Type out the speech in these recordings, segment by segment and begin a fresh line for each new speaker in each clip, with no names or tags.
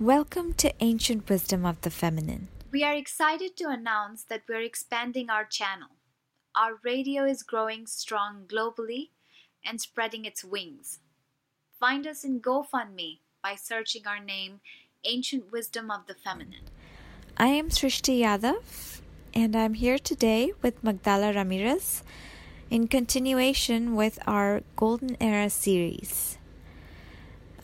Welcome to Ancient Wisdom of the Feminine.
We are excited to announce that we're expanding our channel. Our radio is growing strong globally and spreading its wings. Find us in GoFundMe by searching our name, Ancient Wisdom of the Feminine.
I am Srishti Yadav, and I'm here today with Magdala Ramirez in continuation with our Golden Era series.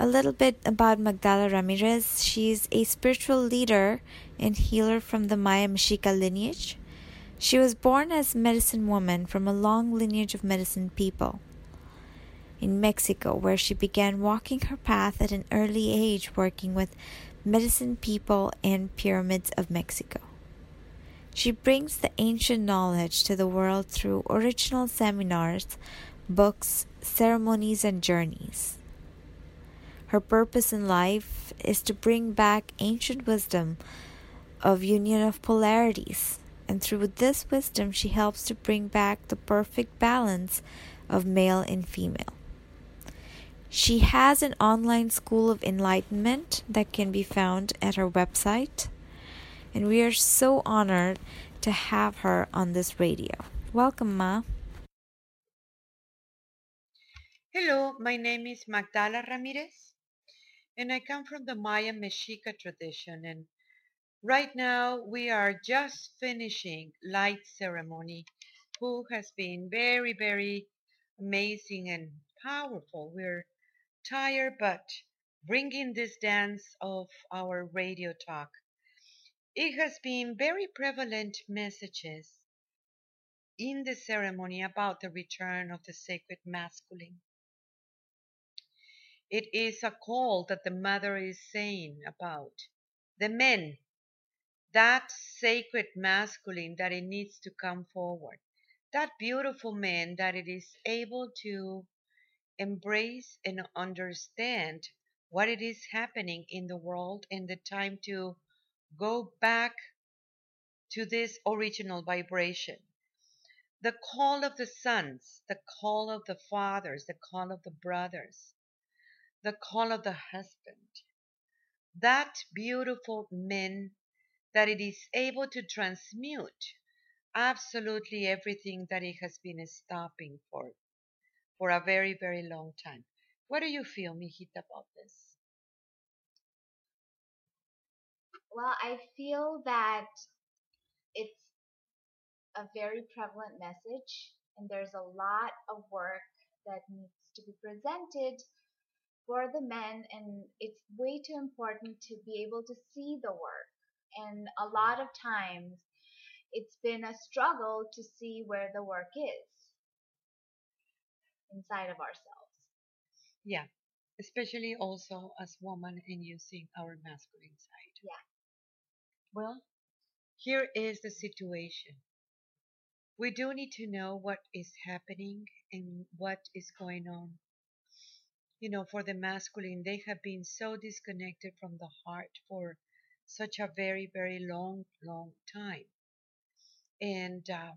A little bit about Magdala Ramirez. She's a spiritual leader and healer from the Maya Mexica lineage. She was born as medicine woman from a long lineage of medicine people in Mexico, where she began walking her path at an early age, working with medicine people and pyramids of Mexico. She brings the ancient knowledge to the world through original seminars, books, ceremonies, and journeys. Her purpose in life is to bring back ancient wisdom of union of polarities, and through this wisdom, she helps to bring back the perfect balance of male and female. She has an online school of enlightenment that can be found at her website, and we are so honored to have her on this radio. Welcome, Ma.
Hello, my name is Magdala Ramirez and I come from the Maya Mexica tradition. And right now we are just finishing light ceremony, who has been very, very amazing and powerful. We're tired, but bringing this dance of our radio talk. It has been very prevalent messages in the ceremony about the return of the sacred masculine it is a call that the mother is saying about the men, that sacred masculine that it needs to come forward, that beautiful man that it is able to embrace and understand what it is happening in the world and the time to go back to this original vibration. The call of the sons, the call of the fathers, the call of the brothers, the call of the husband. That beautiful man that it is able to transmute absolutely everything that it has been stopping for for a very, very long time. What do you feel, Mijita, about this?
Well, I feel that it's a very prevalent message, and there's a lot of work that needs to be presented for the men and it's way too important to be able to see the work. And a lot of times it's been a struggle to see where the work is inside of ourselves.
Yeah especially also as women in using our masculine side.
Yeah.
Well here is the situation. We do need to know what is happening and what is going on you know, for the masculine, they have been so disconnected from the heart for such a very, very long, long time. And uh,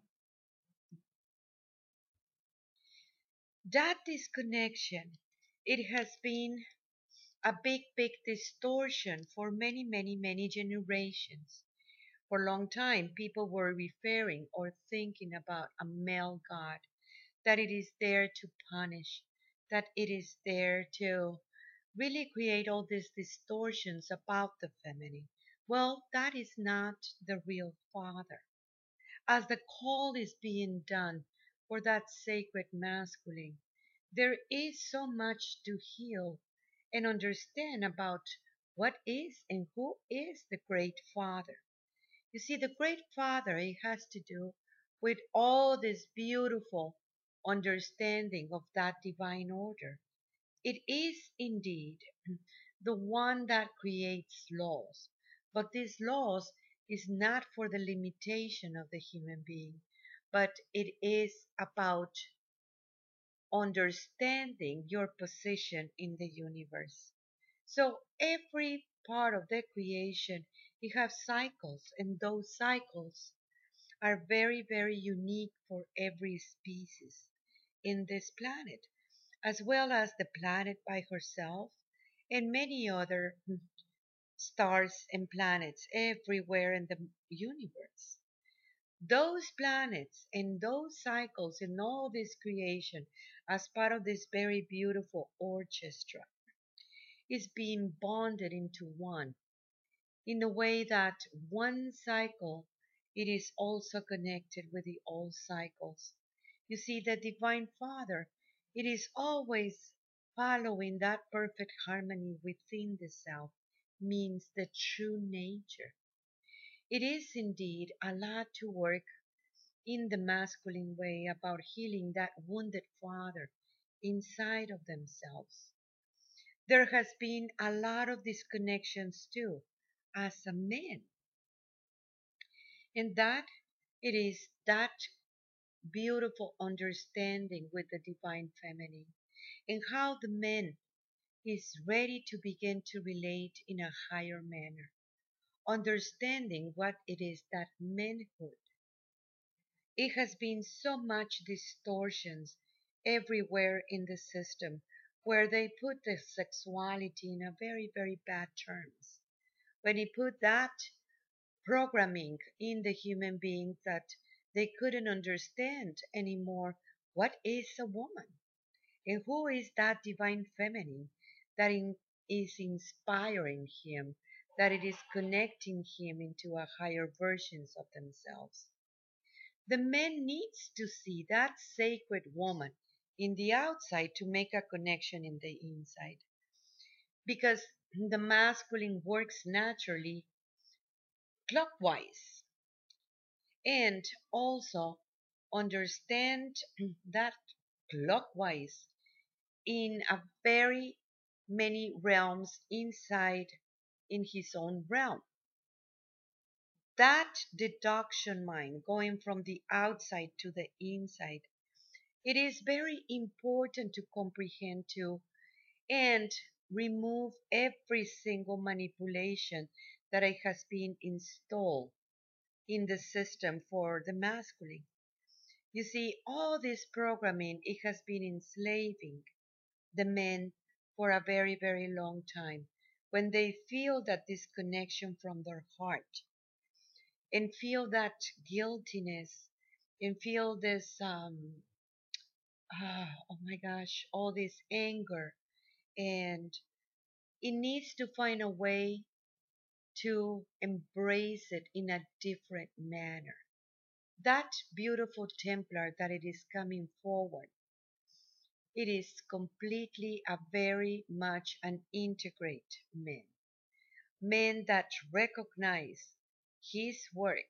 that disconnection, it has been a big, big distortion for many, many, many generations. For a long time, people were referring or thinking about a male God, that it is there to punish, that it is there to really create all these distortions about the feminine. Well, that is not the real father. As the call is being done for that sacred masculine, there is so much to heal and understand about what is and who is the great father. You see, the great father, it has to do with all this beautiful understanding of that divine order. It is indeed the one that creates laws, but these laws is not for the limitation of the human being, but it is about understanding your position in the universe. So every part of the creation, it has cycles, and those cycles are very, very unique for every species in this planet, as well as the planet by herself and many other stars and planets everywhere in the universe. Those planets and those cycles and all this creation as part of this very beautiful orchestra is being bonded into one in the way that one cycle it is also connected with the all cycles. You see, the Divine Father, it is always following that perfect harmony within the self, means the true nature. It is indeed a lot to work in the masculine way about healing that wounded father inside of themselves. There has been a lot of disconnections too as a man. And that it is that beautiful understanding with the divine feminine and how the man is ready to begin to relate in a higher manner, understanding what it is that manhood. It has been so much distortions everywhere in the system where they put the sexuality in a very, very bad terms. When he put that programming in the human being that they couldn't understand anymore what is a woman and who is that divine feminine that in, is inspiring him, that it is connecting him into a higher versions of themselves. The man needs to see that sacred woman in the outside to make a connection in the inside. Because the masculine works naturally clockwise and also understand that clockwise in a very many realms inside in his own realm. That deduction mind going from the outside to the inside, it is very important to comprehend too and remove every single manipulation that it has been installed in the system for the masculine. You see, all this programming, it has been enslaving the men for a very, very long time when they feel that disconnection from their heart and feel that guiltiness and feel this, um, ah, oh my gosh, all this anger and it needs to find a way to embrace it in a different manner. That beautiful Templar that it is coming forward, it is completely a very much an integrate man. Men that recognize his work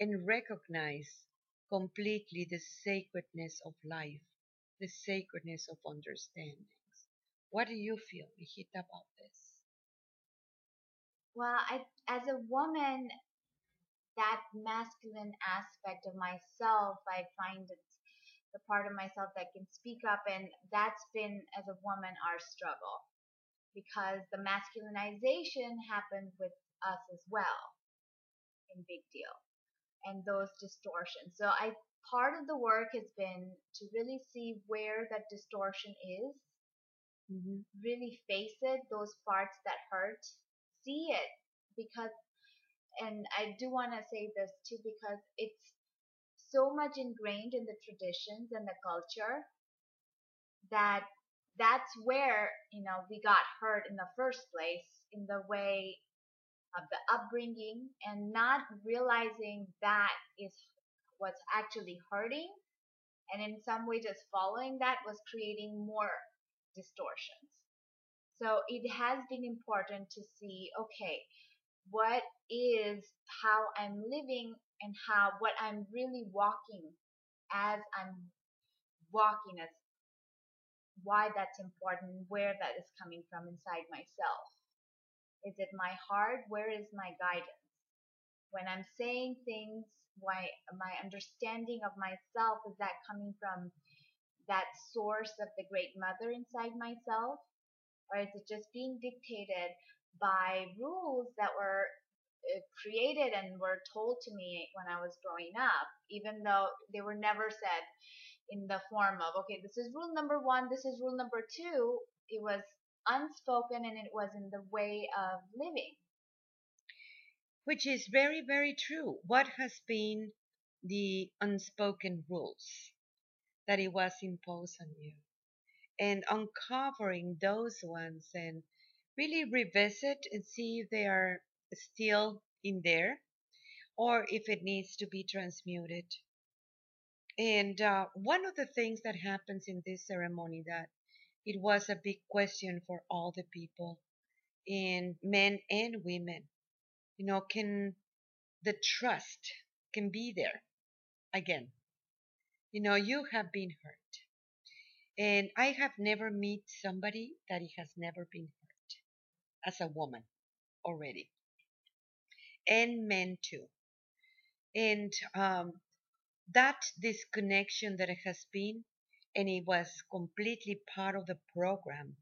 and recognize completely the sacredness of life, the sacredness of understandings. What do you feel, Mijita, about this?
Well, I, as a woman, that masculine aspect of myself, I find it's the part of myself that can speak up, and that's been, as a woman, our struggle. Because the masculinization happened with us as well in Big Deal, and those distortions. So I part of the work has been to really see where that distortion is, mm-hmm. really face it, those parts that hurt, see it because and I do want to say this too because it's so much ingrained in the traditions and the culture that that's where you know we got hurt in the first place in the way of the upbringing and not realizing that is what's actually hurting and in some way just following that was creating more distortions so it has been important to see, okay, what is how I'm living and how what I'm really walking as I'm walking as why that's important, where that is coming from inside myself. Is it my heart? Where is my guidance? When I'm saying things, why my understanding of myself is that coming from that source of the great mother inside myself or is it just being dictated by rules that were uh, created and were told to me when I was growing up, even though they were never said in the form of, okay, this is rule number one, this is rule number two. It was unspoken and it was in the way of living.
which is very, very true. What has been the unspoken rules that it was imposed on you? And uncovering those ones and really revisit and see if they are still in there or if it needs to be transmuted. And uh, one of the things that happens in this ceremony that it was a big question for all the people, in men and women. You know, can the trust can be there again? You know, you have been hurt. And I have never met somebody that it has never been hurt as a woman already. And men too. And um, that disconnection that has been, and it was completely part of the program,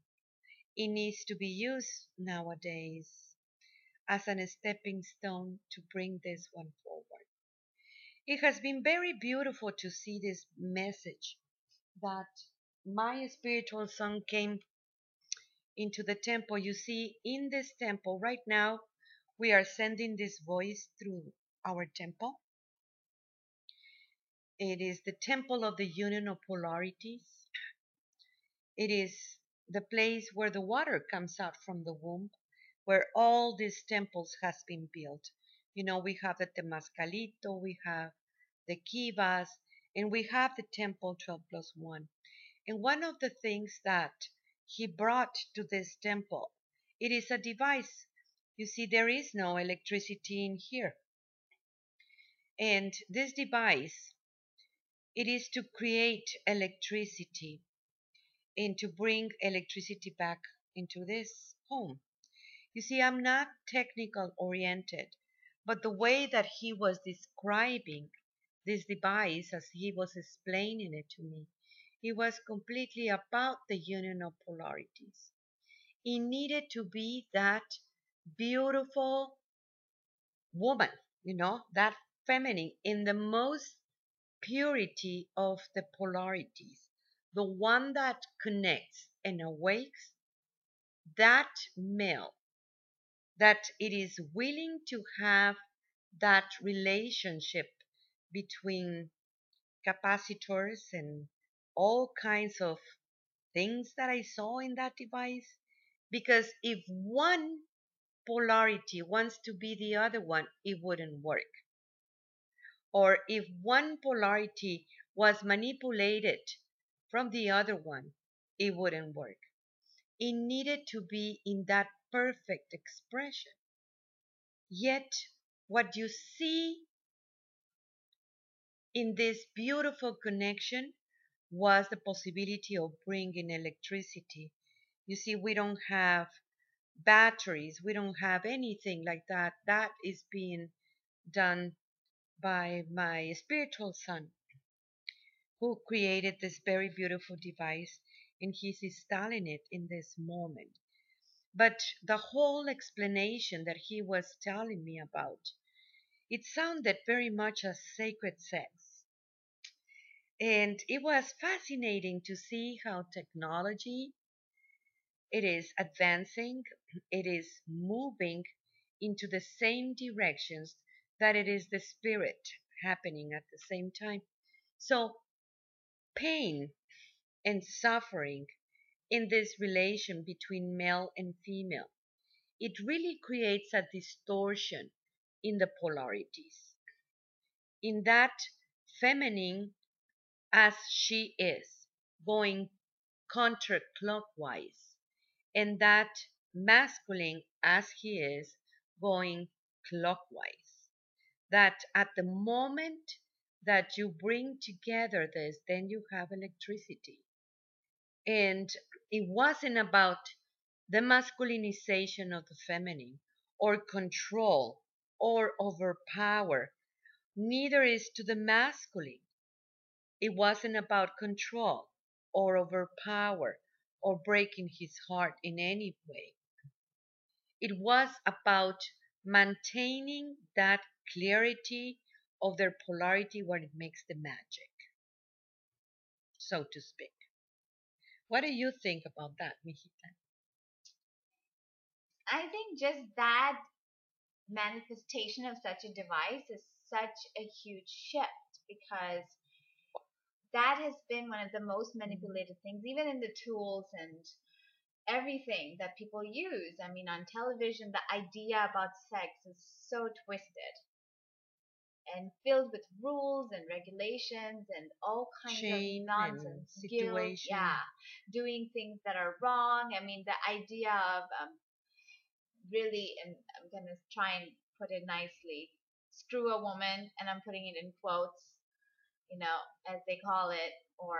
it needs to be used nowadays as a stepping stone to bring this one forward. It has been very beautiful to see this message that my spiritual son came into the temple. You see, in this temple right now, we are sending this voice through our temple. It is the temple of the union of polarities. It is the place where the water comes out from the womb, where all these temples has been built. You know, we have the Temascalito, we have the Kivas, and we have the temple 12 plus 1. And one of the things that he brought to this temple, it is a device. You see, there is no electricity in here. And this device it is to create electricity and to bring electricity back into this home. You see, I'm not technical oriented, but the way that he was describing this device as he was explaining it to me, it was completely about the union of polarities. It needed to be that beautiful woman, you know, that feminine in the most purity of the polarities, the one that connects and awakes, that male, that it is willing to have that relationship between capacitors and all kinds of things that I saw in that device. Because if one polarity wants to be the other one, it wouldn't work or if one polarity was manipulated from the other one, it wouldn't work. It needed to be in that perfect expression. Yet, what you see in this beautiful connection was the possibility of bringing electricity. You see, we don't have batteries, we don't have anything like that. That is being done by my spiritual son, who created this very beautiful device, and he's installing it in this moment. But the whole explanation that he was telling me about, it sounded very much as sacred sex. And it was fascinating to see how technology it is advancing, it is moving into the same directions that it is the spirit happening at the same time. So, pain and suffering in this relation between male and female, it really creates a distortion in the polarities. In that feminine as she is, going counterclockwise, and that masculine as he is, going clockwise that at the moment that you bring together this, then you have electricity. And it wasn't about the masculinization of the feminine or control or overpower. Neither is to the masculine. It wasn't about control or overpower or breaking his heart in any way. It was about maintaining that clarity of their polarity where it makes the magic, so to speak. What do you think about that, Mijita?
I think just that manifestation of such a device is such a huge shift because that has been one of the most manipulated things, even in the tools and everything that people use. I mean, on television, the idea about sex is so twisted and filled with rules and regulations and all kinds
Shame
of nonsense, guilt,
situation.
yeah, doing things that are wrong. I mean, the idea of um, really, and I'm gonna try and put it nicely, screw a woman, and I'm putting it in quotes, you know, as they call it, or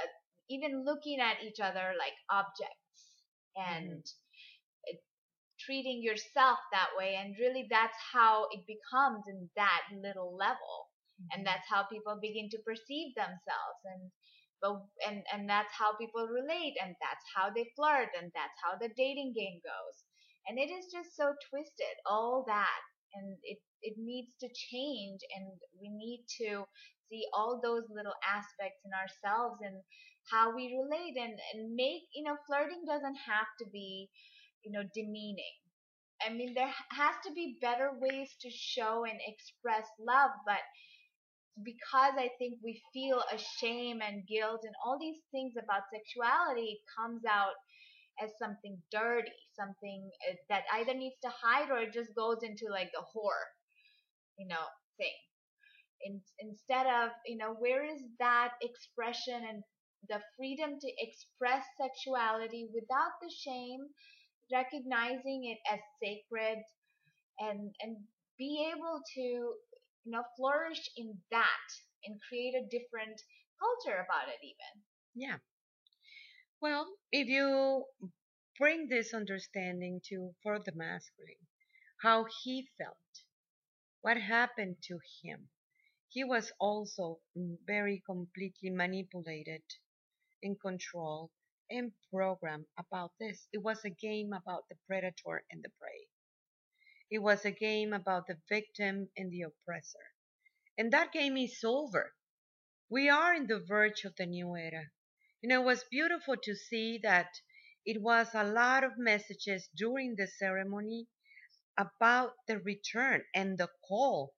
uh, even looking at each other like objects and uh, treating yourself that way and really that's how it becomes in that little level and that's how people begin to perceive themselves and but and and that's how people relate and that's how they flirt and that's how the dating game goes and it is just so twisted all that and it it needs to change and we need to see all those little aspects in ourselves and how we relate. And, and make you know flirting doesn't have to be you know demeaning. I mean there has to be better ways to show and express love but because i think we feel a shame and guilt and all these things about sexuality it comes out as something dirty something uh, that either needs to hide or it just goes into like the whore you know thing in, instead of you know where is that expression and the freedom to express sexuality without the shame recognizing it as sacred and and be able to you know flourish in that and create a different culture about it even
Yeah. Well, if you bring this understanding to for the masculine, how he felt, what happened to him, he was also very completely manipulated, in control, and programmed about this. It was a game about the predator and the prey. It was a game about the victim and the oppressor. And that game is over. We are in the verge of the new era. You know, it was beautiful to see that it was a lot of messages during the ceremony about the return and the call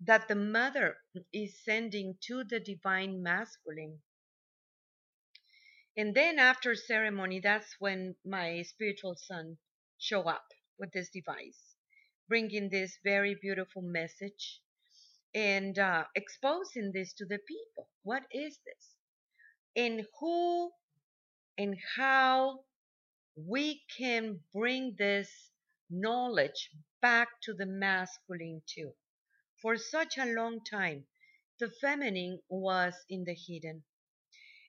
that the mother is sending to the divine masculine. And then after ceremony, that's when my spiritual son show up with this device, bringing this very beautiful message and uh, exposing this to the people. What is this? And who and how we can bring this knowledge back to the masculine too. For such a long time, the feminine was in the hidden.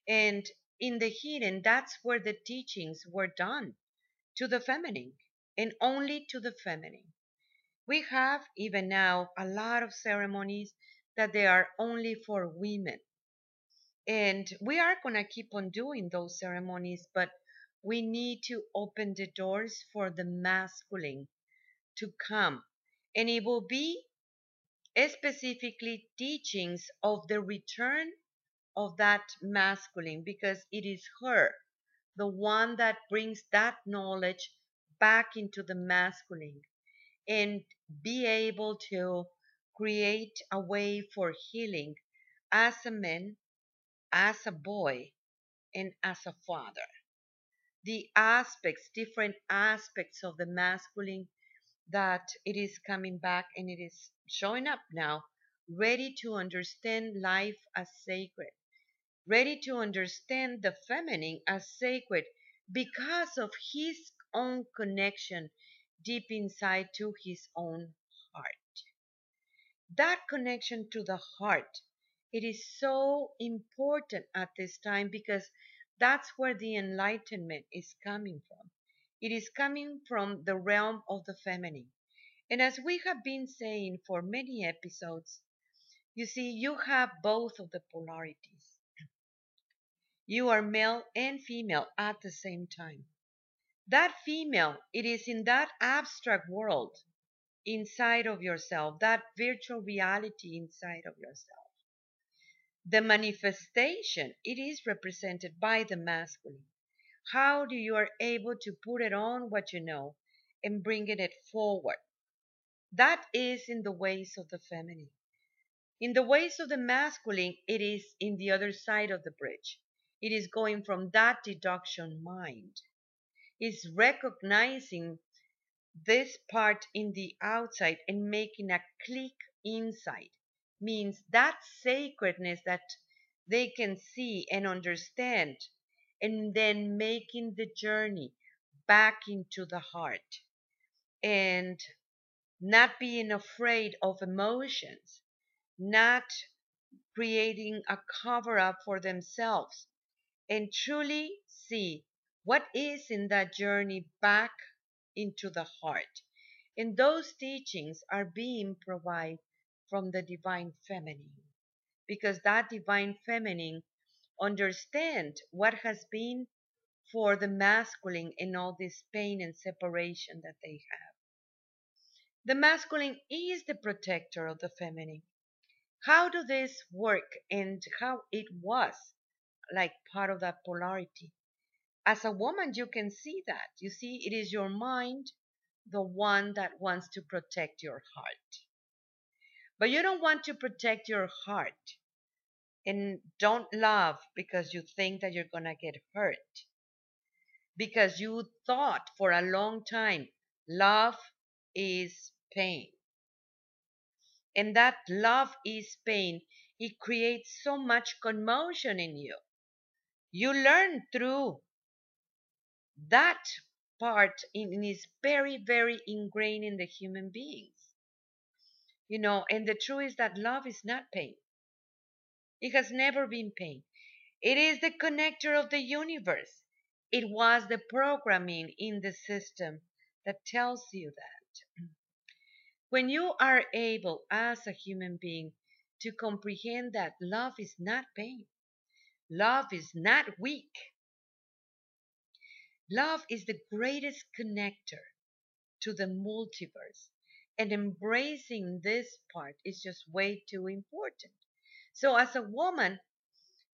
And in the hidden, that's where the teachings were done to the feminine and only to the feminine. We have even now a lot of ceremonies that they are only for women. And we are going to keep on doing those ceremonies, but we need to open the doors for the masculine to come. And it will be specifically teachings of the return of that masculine because it is her, the one that brings that knowledge back into the masculine and be able to create a way for healing as a man, as a boy, and as a father. The aspects, different aspects of the masculine that it is coming back and it is showing up now, ready to understand life as sacred, ready to understand the feminine as sacred because of his own connection deep inside to his own heart. That connection to the heart, it is so important at this time because that's where the enlightenment is coming from. It is coming from the realm of the feminine. And as we have been saying for many episodes, you see, you have both of the polarities. You are male and female at the same time. That female, it is in that abstract world inside of yourself, that virtual reality inside of yourself. The manifestation, it is represented by the masculine. How do you are able to put it on what you know and bringing it forward. That is in the ways of the feminine. In the ways of the masculine, it is in the other side of the bridge. It is going from that deduction mind. It's recognizing this part in the outside and making a click inside. Means that sacredness that they can see and understand, and then making the journey back into the heart and not being afraid of emotions, not creating a cover up for themselves, and truly see what is in that journey back into the heart. And those teachings are being provided from the divine feminine because that divine feminine understand what has been for the masculine in all this pain and separation that they have. The masculine is the protector of the feminine. How do this work and how it was like part of that polarity? As a woman, you can see that. You see, it is your mind, the one that wants to protect your heart. But you don't want to protect your heart and don't love because you think that you're going to get hurt. Because you thought for a long time love is pain. And that love is pain, it creates so much commotion in you. You learn through that part in, is very, very ingrained in the human beings. You know, and the truth is that love is not pain. It has never been pain. It is the connector of the universe. It was the programming in the system that tells you that. When you are able as a human being to comprehend that love is not pain, love is not weak, Love is the greatest connector to the multiverse. And embracing this part is just way too important. So, as a woman,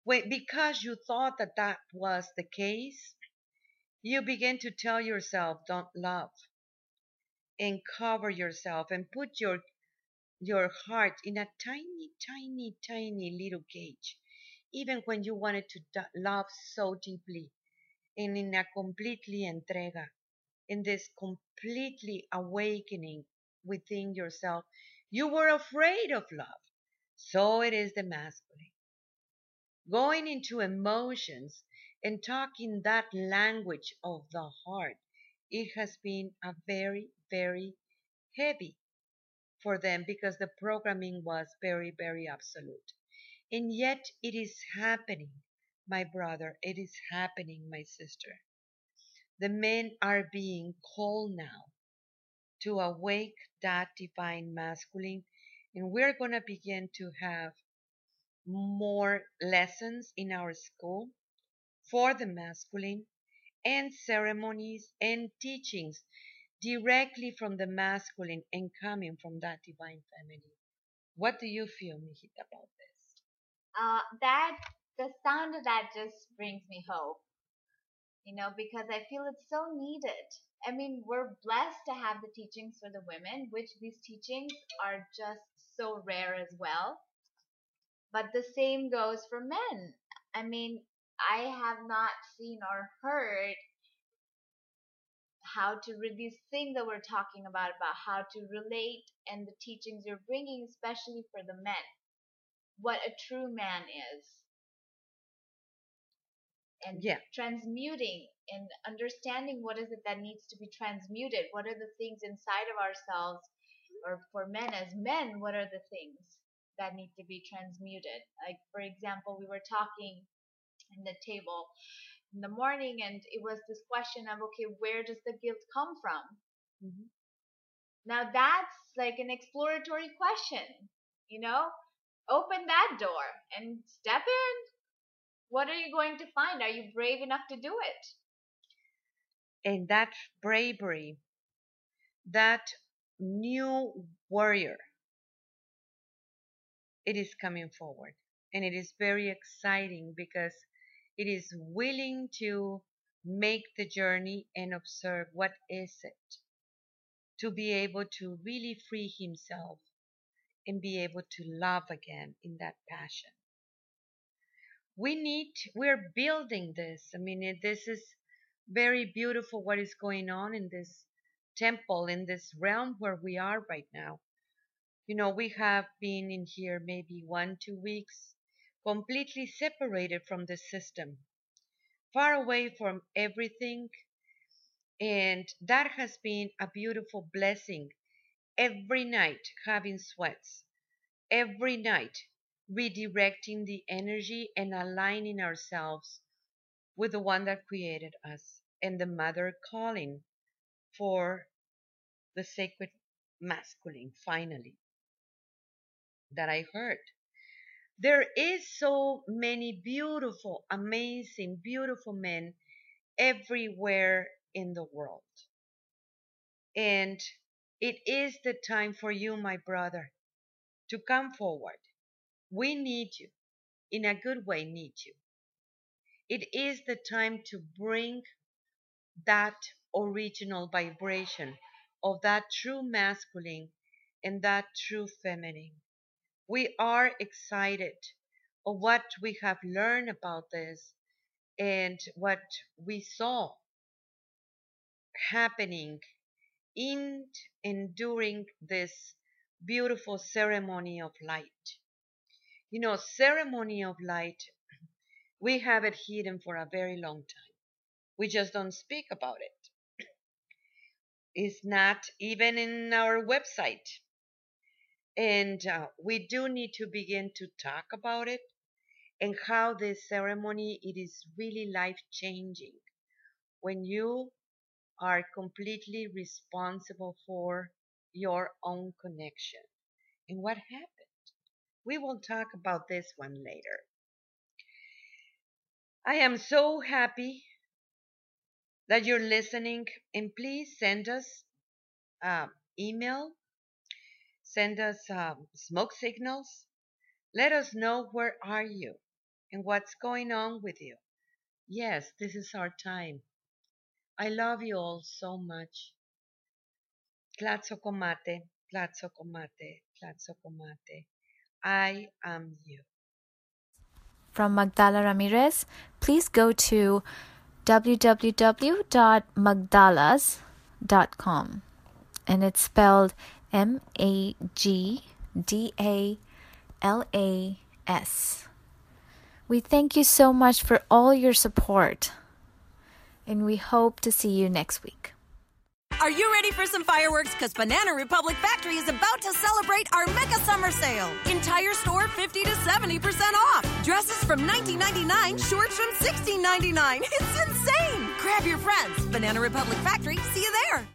because you thought that that was the case, you begin to tell yourself, don't love, and cover yourself and put your your heart in a tiny, tiny, tiny little cage. Even when you wanted to love so deeply, and in a completely entrega, in this completely awakening within yourself. You were afraid of love. So it is the masculine. Going into emotions and talking that language of the heart, it has been a very, very heavy for them because the programming was very, very absolute. And yet it is happening my brother, it is happening, my sister. The men are being called now to awake that divine masculine, and we're going to begin to have more lessons in our school for the masculine and ceremonies and teachings directly from the masculine and coming from that divine family. What do you feel, Mijita, about this?
Uh, that the sound of that just brings me hope. You know, because I feel it's so needed. I mean, we're blessed to have the teachings for the women, which these teachings are just so rare as well. But the same goes for men. I mean, I have not seen or heard how to read these things that we're talking about, about how to relate and the teachings you're bringing, especially for the men. What a true man is and
yeah.
transmuting and understanding what is it that needs to be transmuted what are the things inside of ourselves or for men as men what are the things that need to be transmuted like for example we were talking in the table in the morning and it was this question of okay where does the guilt come from mm-hmm. now that's like an exploratory question you know open that door and step in what are you going to find? Are you brave enough to do it?
And that bravery, that new warrior, it is coming forward. And it is very exciting because it is willing to make the journey and observe what is it to be able to really free himself and be able to love again in that passion. We need, we're building this. I mean, this is very beautiful what is going on in this temple, in this realm where we are right now. You know, we have been in here maybe one, two weeks, completely separated from the system, far away from everything. And that has been a beautiful blessing. Every night having sweats, every night redirecting the energy and aligning ourselves with the one that created us and the mother calling for the sacred masculine finally that I heard. There is so many beautiful, amazing, beautiful men everywhere in the world. And it is the time for you, my brother, to come forward. We need you. In a good way, need you. It is the time to bring that original vibration of that true masculine and that true feminine. We are excited of what we have learned about this and what we saw happening in and during this beautiful ceremony of light. You know, ceremony of light, we have it hidden for a very long time. We just don't speak about it. It's not even in our website. And uh, we do need to begin to talk about it and how this ceremony it is really life changing when you are completely responsible for your own connection and what happened. We will talk about this one later. I am so happy that you're listening and please send us um, email, send us um, smoke signals. Let us know where are you and what's going on with you. Yes, this is our time. I love you all so much. Tlatzokomate, Tlatzokomate, Tlatzokomate. I am you.
From Magdala Ramirez, please go to www.magdalas.com and it's spelled M A G D A L A S. We thank you so much for all your support and we hope to see you next week.
Are you ready for some fireworks? Because Banana Republic Factory is about to celebrate our mega summer sale. Entire store 50 to 70% off. Dresses from $19.99, shorts from $16.99. It's insane. Grab your friends. Banana Republic Factory, see you there.